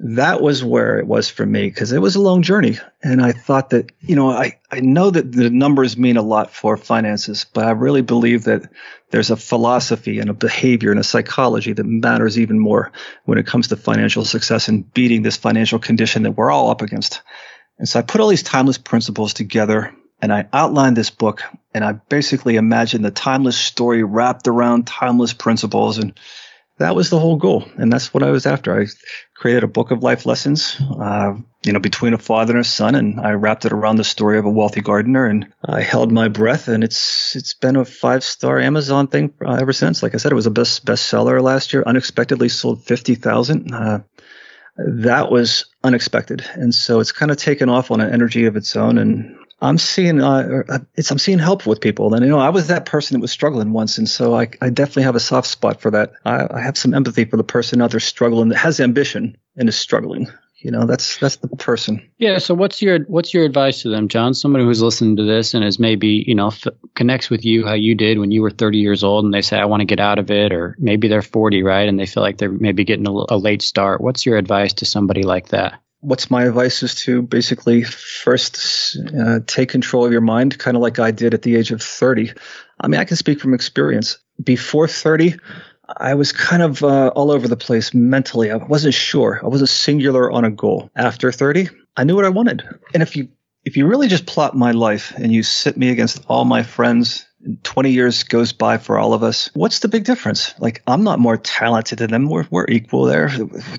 A: That was where it was for me because it was a long journey. And I thought that, you know, I, I know that the numbers mean a lot for finances, but I really believe that there's a philosophy and a behavior and a psychology that matters even more when it comes to financial success and beating this financial condition that we're all up against. And so I put all these timeless principles together and I outlined this book and I basically imagined the timeless story wrapped around timeless principles. And that was the whole goal. And that's what I was after. I created a book of life lessons, uh, you know, between a father and a son. And I wrapped it around the story of a wealthy gardener and I held my breath and it's, it's been a five star Amazon thing uh, ever since. Like I said, it was a best bestseller last year, unexpectedly sold 50,000. Uh, that was unexpected. And so it's kind of taken off on an energy of its own. And I'm seeing uh, uh, it's I'm seeing help with people, and you know I was that person that was struggling once, and so I, I definitely have a soft spot for that. I, I have some empathy for the person out there struggling that has ambition and is struggling. You know that's that's the person.
C: Yeah. So what's your what's your advice to them, John? Somebody who's listening to this and is maybe you know f- connects with you how you did when you were 30 years old, and they say I want to get out of it, or maybe they're 40, right, and they feel like they're maybe getting a, a late start. What's your advice to somebody like that?
A: What's my advice is to basically first uh, take control of your mind, kind of like I did at the age of 30. I mean, I can speak from experience. Before 30, I was kind of uh, all over the place mentally. I wasn't sure. I wasn't singular on a goal. After 30, I knew what I wanted. And if you if you really just plot my life and you sit me against all my friends 20 years goes by for all of us. What's the big difference? Like, I'm not more talented than them. We're, we're equal there.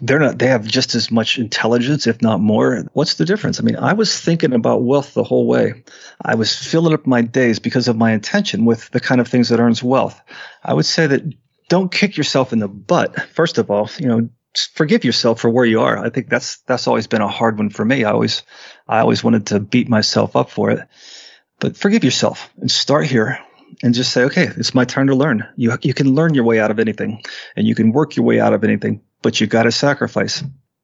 A: They're not, they have just as much intelligence, if not more. What's the difference? I mean, I was thinking about wealth the whole way. I was filling up my days because of my intention with the kind of things that earns wealth. I would say that don't kick yourself in the butt. First of all, you know, forgive yourself for where you are. I think that's, that's always been a hard one for me. I always, I always wanted to beat myself up for it. But forgive yourself and start here and just say, okay, it's my turn to learn. You, you can learn your way out of anything and you can work your way out of anything, but you got to sacrifice.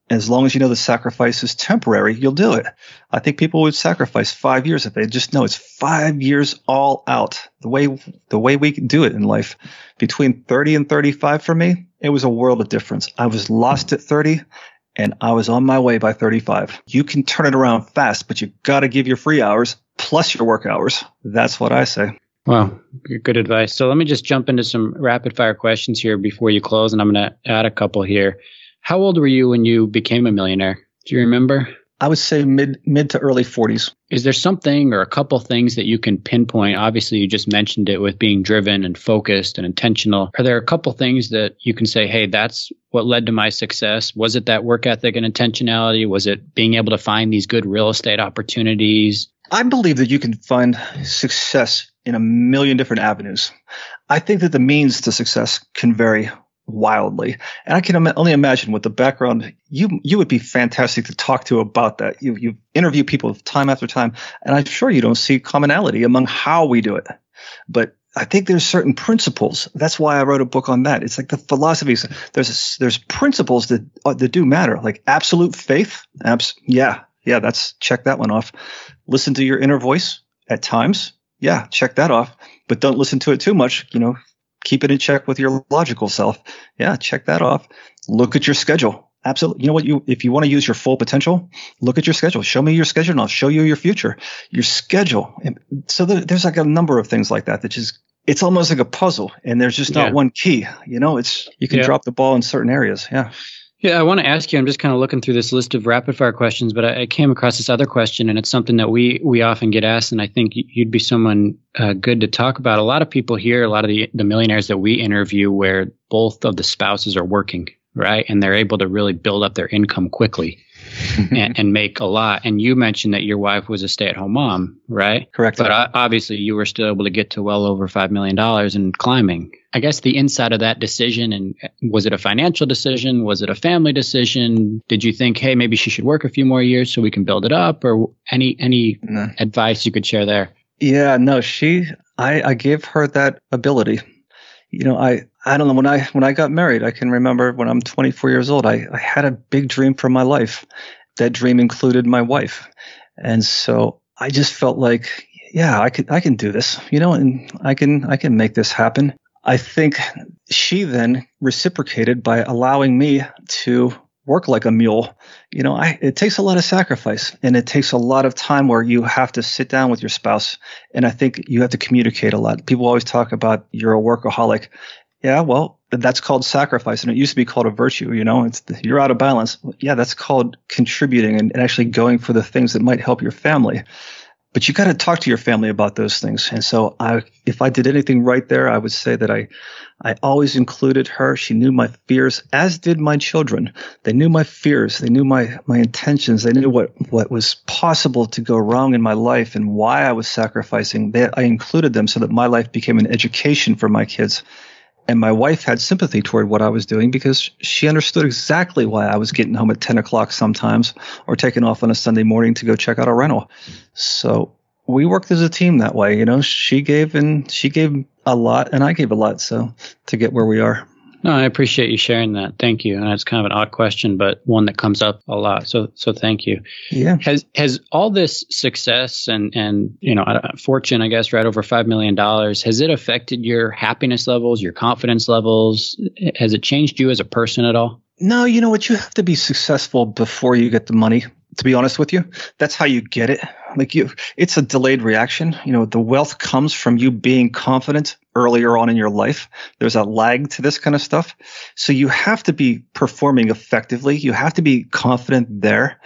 A: As long as you know the sacrifice is temporary, you'll do it. I think people would sacrifice five years if they just know it's five years all out. The way, the way we do it in life between 30 and 35 for me, it was a world of difference. I was lost at 30 and I was on my way by 35. You can turn it around fast, but you got to give your free hours plus your work hours. That's what I say.
C: Well, good advice. So let me just jump into some rapid fire questions here before you close, and I'm going to add a couple here. How old were you when you became a millionaire? Do you remember?
A: I would say mid mid to early 40s.
C: Is there something or a couple things that you can pinpoint? Obviously, you just mentioned it with being driven and focused and intentional. Are there a couple things that you can say, "Hey, that's what led to my success"? Was it that work ethic and intentionality? Was it being able to find these good real estate opportunities?
A: I believe that you can find success in a million different avenues. I think that the means to success can vary wildly. And I can Im- only imagine with the background, you you would be fantastic to talk to about that. You you interview people time after time, and I'm sure you don't see commonality among how we do it. But I think there's certain principles. That's why I wrote a book on that. It's like the philosophies. There's there's principles that uh, that do matter, like absolute faith. Abs- yeah, yeah, that's check that one off. Listen to your inner voice at times yeah, check that off. But don't listen to it too much. You know, keep it in check with your logical self. Yeah, check that off. Look at your schedule. Absolutely. You know what? You, if you want to use your full potential, look at your schedule. Show me your schedule and I'll show you your future, your schedule. And so there's like a number of things like that that just, it's almost like a puzzle and there's just not yeah. one key. You know, it's, you can yeah. drop the ball in certain areas. Yeah.
C: Yeah, I want to ask you. I'm just kind of looking through this list of rapid fire questions, but I, I, came across this other question, and it's something that we we often get asked, and I think you'd be someone uh, good to talk about. A lot of people here, a lot of the the millionaires that we interview, where both of the spouses are working, right, and they're able to really build up their income quickly. [LAUGHS] and, and, make a lot. And you mentioned that your wife was a stay at home mom, right?
A: Correct.
C: But uh, obviously, you were still able to get to well over $5 million in climbing. I guess the inside of that decision and was it a financial decision? Was it a family decision? Did you think, hey, maybe she should work a few more years so we can build it up? Or any any advice you could share there?
A: Yeah, no, she I, I gave her that ability. You know, I I don't know when I when I got married, I can remember when I'm 24 years old, I, I had a big dream for my life. That dream included my wife. And so I just felt like, yeah, I could I can do this, you know, and I can I can make this happen. I think she then reciprocated by allowing me to work like a mule. You know, I, it takes a lot of sacrifice and it takes a lot of time where you have to sit down with your spouse. And I think you have to communicate a lot. People always talk about you're a workaholic. Yeah, well, that's called sacrifice, and it used to be called a virtue. You know, it's you're out of balance. Yeah, that's called contributing and, and actually going for the things that might help your family. But you got to talk to your family about those things. And so, I, if I did anything right there, I would say that I, I always included her. She knew my fears, as did my children. They knew my fears. They knew my my intentions. They knew what what was possible to go wrong in my life and why I was sacrificing. They, I included them so that my life became an education for my kids. And my wife had sympathy toward what I was doing because she understood exactly why I was getting home at 10 o'clock sometimes or taking off on a Sunday morning to go check out a rental. So we worked as a team that way. You know, she gave and she gave a lot and I gave a lot. So to get where we are.
C: No, I appreciate you sharing that. Thank you. And it's kind of an odd question, but one that comes up a lot. So, so thank you.
A: Yeah.
C: Has has all this success and and you know fortune, I guess, right over five million dollars, has it affected your happiness levels, your confidence levels? Has it changed you as a person at all?
A: No, you know what? You have to be successful before you get the money to be honest with you. That's how you get it. Like you, it's a delayed reaction. You know, the wealth comes from you being confident earlier on in your life. There's a lag to this kind of stuff. So you have to be performing effectively. You have to be confident there.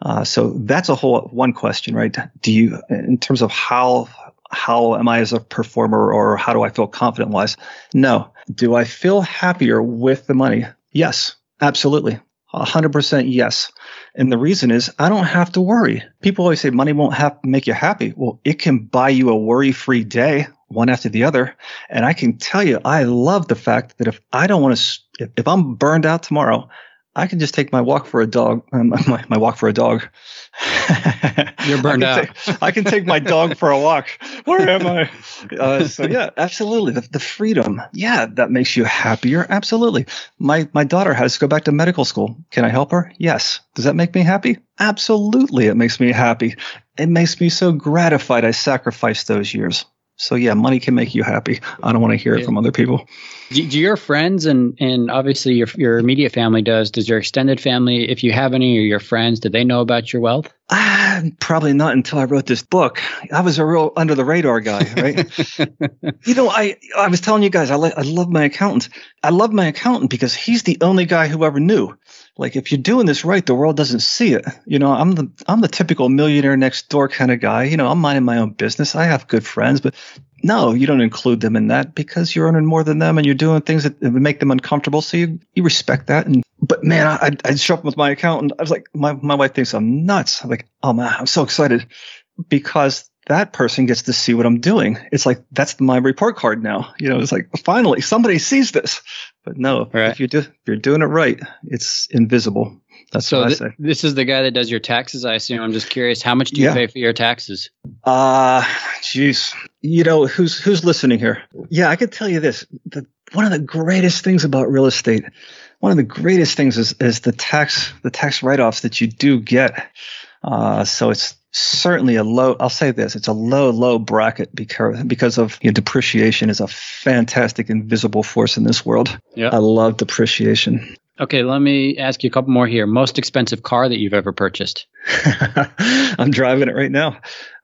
A: Uh, so that's a whole one question, right? Do you, in terms of how how am I as a performer or how do I feel confident wise? No. Do I feel happier with the money? Yes, absolutely. 100% yes. And the reason is I don't have to worry. People always say money won't have make you happy. Well, it can buy you a worry free day, one after the other. And I can tell you, I love the fact that if I don't want to, if, if I'm burned out tomorrow, I can just take my walk for a dog, um, [LAUGHS] my, my walk for a dog.
C: You're burned
A: I
C: out.
A: Take, I can take my dog for a walk. Where am I? [LAUGHS] Uh, so yeah, absolutely. The, the freedom. Yeah, that makes you happier. Absolutely. My, my daughter has to go back to medical school. Can I help her? Yes. Does that make me happy? Absolutely. It makes me happy. It makes me so gratified I sacrificed those years. So yeah, money can make you happy. I don't want to hear it from other people.
C: Do, do your friends and and obviously your your immediate family does? Does your extended family, if you have any, or your friends, do they know about your wealth?
A: Ah, probably not until I wrote this book. I was a real under the radar guy, right? [LAUGHS] you know, I I was telling you guys, I I love my accountant. I love my accountant because he's the only guy who ever knew. Like, if you're doing this right, the world doesn't see it. You know, I'm the I'm the typical millionaire next door kind of guy. You know, I'm minding my own business. I have good friends, but no, you don't include them in that because you're earning more than them and you're doing things that would make them uncomfortable. So you you respect that. And but man, I show up with my accountant. I was like, my my wife thinks I'm nuts. I'm like, oh man, I'm so excited because that person gets to see what I'm doing. It's like that's my report card now. You know, it's like finally somebody sees this. But no,
C: Right.
A: if you do if you're doing it right, it's invisible. That's
C: So
A: what I
C: th-
A: say.
C: this is the guy that does your taxes. I assume. I'm just curious. How much do you
A: Yeah.
C: pay for your taxes?
A: Uh jeez. You know, who's who's listening here? Yeah, I could tell you this. The, one of the greatest things about real estate, one of the greatest things is is the tax the tax write-offs that you do get. Uh so it's certainly a low I'll say this, it's a low low bracket because because of you know, depreciation is a fantastic invisible force in this world.
C: Yeah.
A: I love depreciation.
C: Okay, let me ask you a couple more here. Most expensive car that you've ever purchased? [LAUGHS]
A: I'm driving it right now.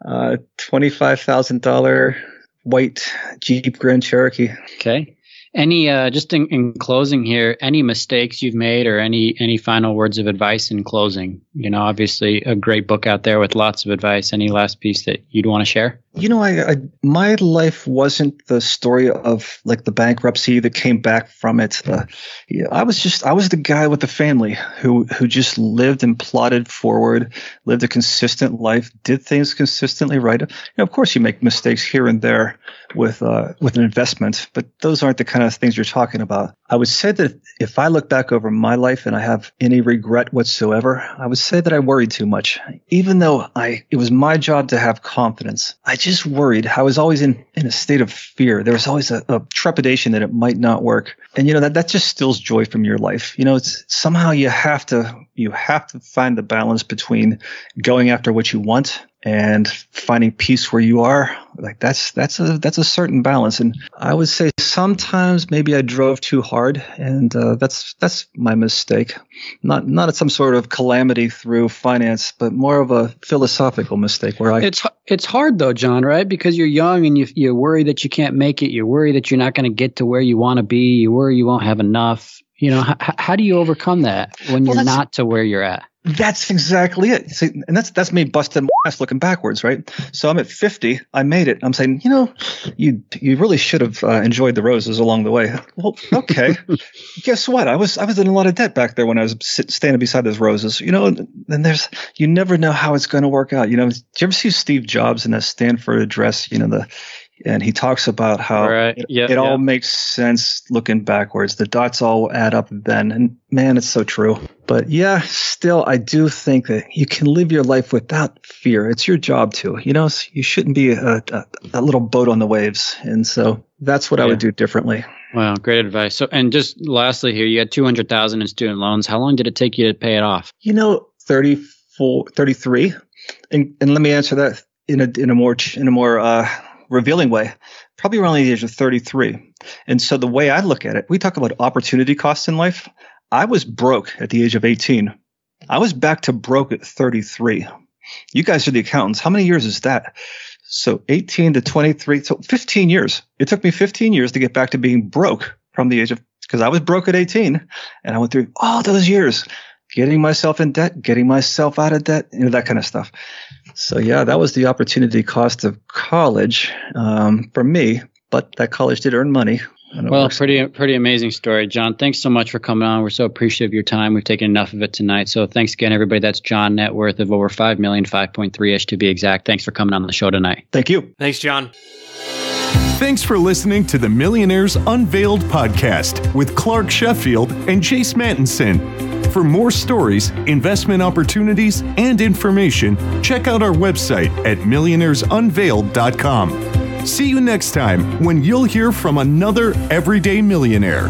A: Uh, twenty-five thousand dollar white Jeep Grand Cherokee.
C: Okay. Any uh, just in, in closing here, any mistakes you've made or any any final words of advice in closing? You know, obviously a great book out there with lots of advice. Any last piece that you'd want to share?
A: You know, I, I my life wasn't the story of like the bankruptcy that came back from it. The, yeah, I was just I was the guy with the family who who just lived and plodded forward, lived a consistent life, did things consistently right. You know, of course, you make mistakes here and there with uh, with an investment, but those aren't the kind of things you're talking about. I would say that if I look back over my life and I have any regret whatsoever, I would say that I worried too much. Even though I it was my job to have confidence, I just worried. I was always in, in a state of fear. There was always a, a trepidation that it might not work. And you know that that just steals joy from your life. You know, it's somehow you have to you have to find the balance between going after what you want and finding peace where you are like that's that's a that's a certain balance and i would say sometimes maybe i drove too hard and uh, that's that's my mistake not not some sort of calamity through finance but more of a philosophical mistake where i
C: It's it's hard though, John, right? Because you're young and you you worry that you can't make it. You worry that you're not going to get to where you want to be. You worry you won't have enough. You know, h- how do you overcome that when
A: Well,
C: you're
A: that's-
C: not to where you're at?
A: That's exactly it. See, and that's that's me busting my ass looking backwards, right? So I'm at 50. I made it. I'm saying, you know, you you really should have uh, enjoyed the roses along the way. Well, okay. [LAUGHS] Guess what? I was I was in a lot of debt back there when I was sit, standing beside those roses. You know, and there's you never know how it's going to work out. You know, do you ever see Steve Jobs in that Stanford address? You know the. And he talks about how
C: Right.
A: it,
C: Yeah,
A: it
C: yeah.
A: all makes sense looking backwards. The dots all add up then. And man, it's so true. But yeah, still, I do think that you can live your life without fear. It's your job to. You know, you shouldn't be a, a, a little boat on the waves. And so that's what I would do differently.
C: Wow, great advice. So, and just lastly here, you had two hundred thousand in student loans. How long did it take you to pay it off?
A: You know, 34, 33. And, and let me answer that in a, in a more, in a more, uh, revealing way, probably around the age of 33. And so the way I look at it, we talk about opportunity costs in life. I was broke at the age of 18. I was back to broke at 33. You guys are the accountants. How many years is that? So 18 to 23, so 15 years. It took me 15 years to get back to being broke from the age of, because I was broke at 18 and I went through all those years. getting myself in debt, getting myself out of debt, you know, that kind of stuff. So yeah, that was the opportunity cost of college um, for me. But that college did earn money.
C: Well, pretty pretty amazing story, John. Thanks so much for coming on. We're so appreciative of your time. We've taken enough of it tonight. So thanks again, everybody. That's John net worth of over five million, five point three ish to be exact. Thanks for coming on the show tonight.
A: Thank you.
D: Thanks, John.
E: Thanks for listening to the Millionaires Unveiled podcast with Clark Sheffield and Chase Mattinson. For more stories, investment opportunities, and information, check out our website at millionairesunveiled.com. See you next time when you'll hear from another everyday millionaire.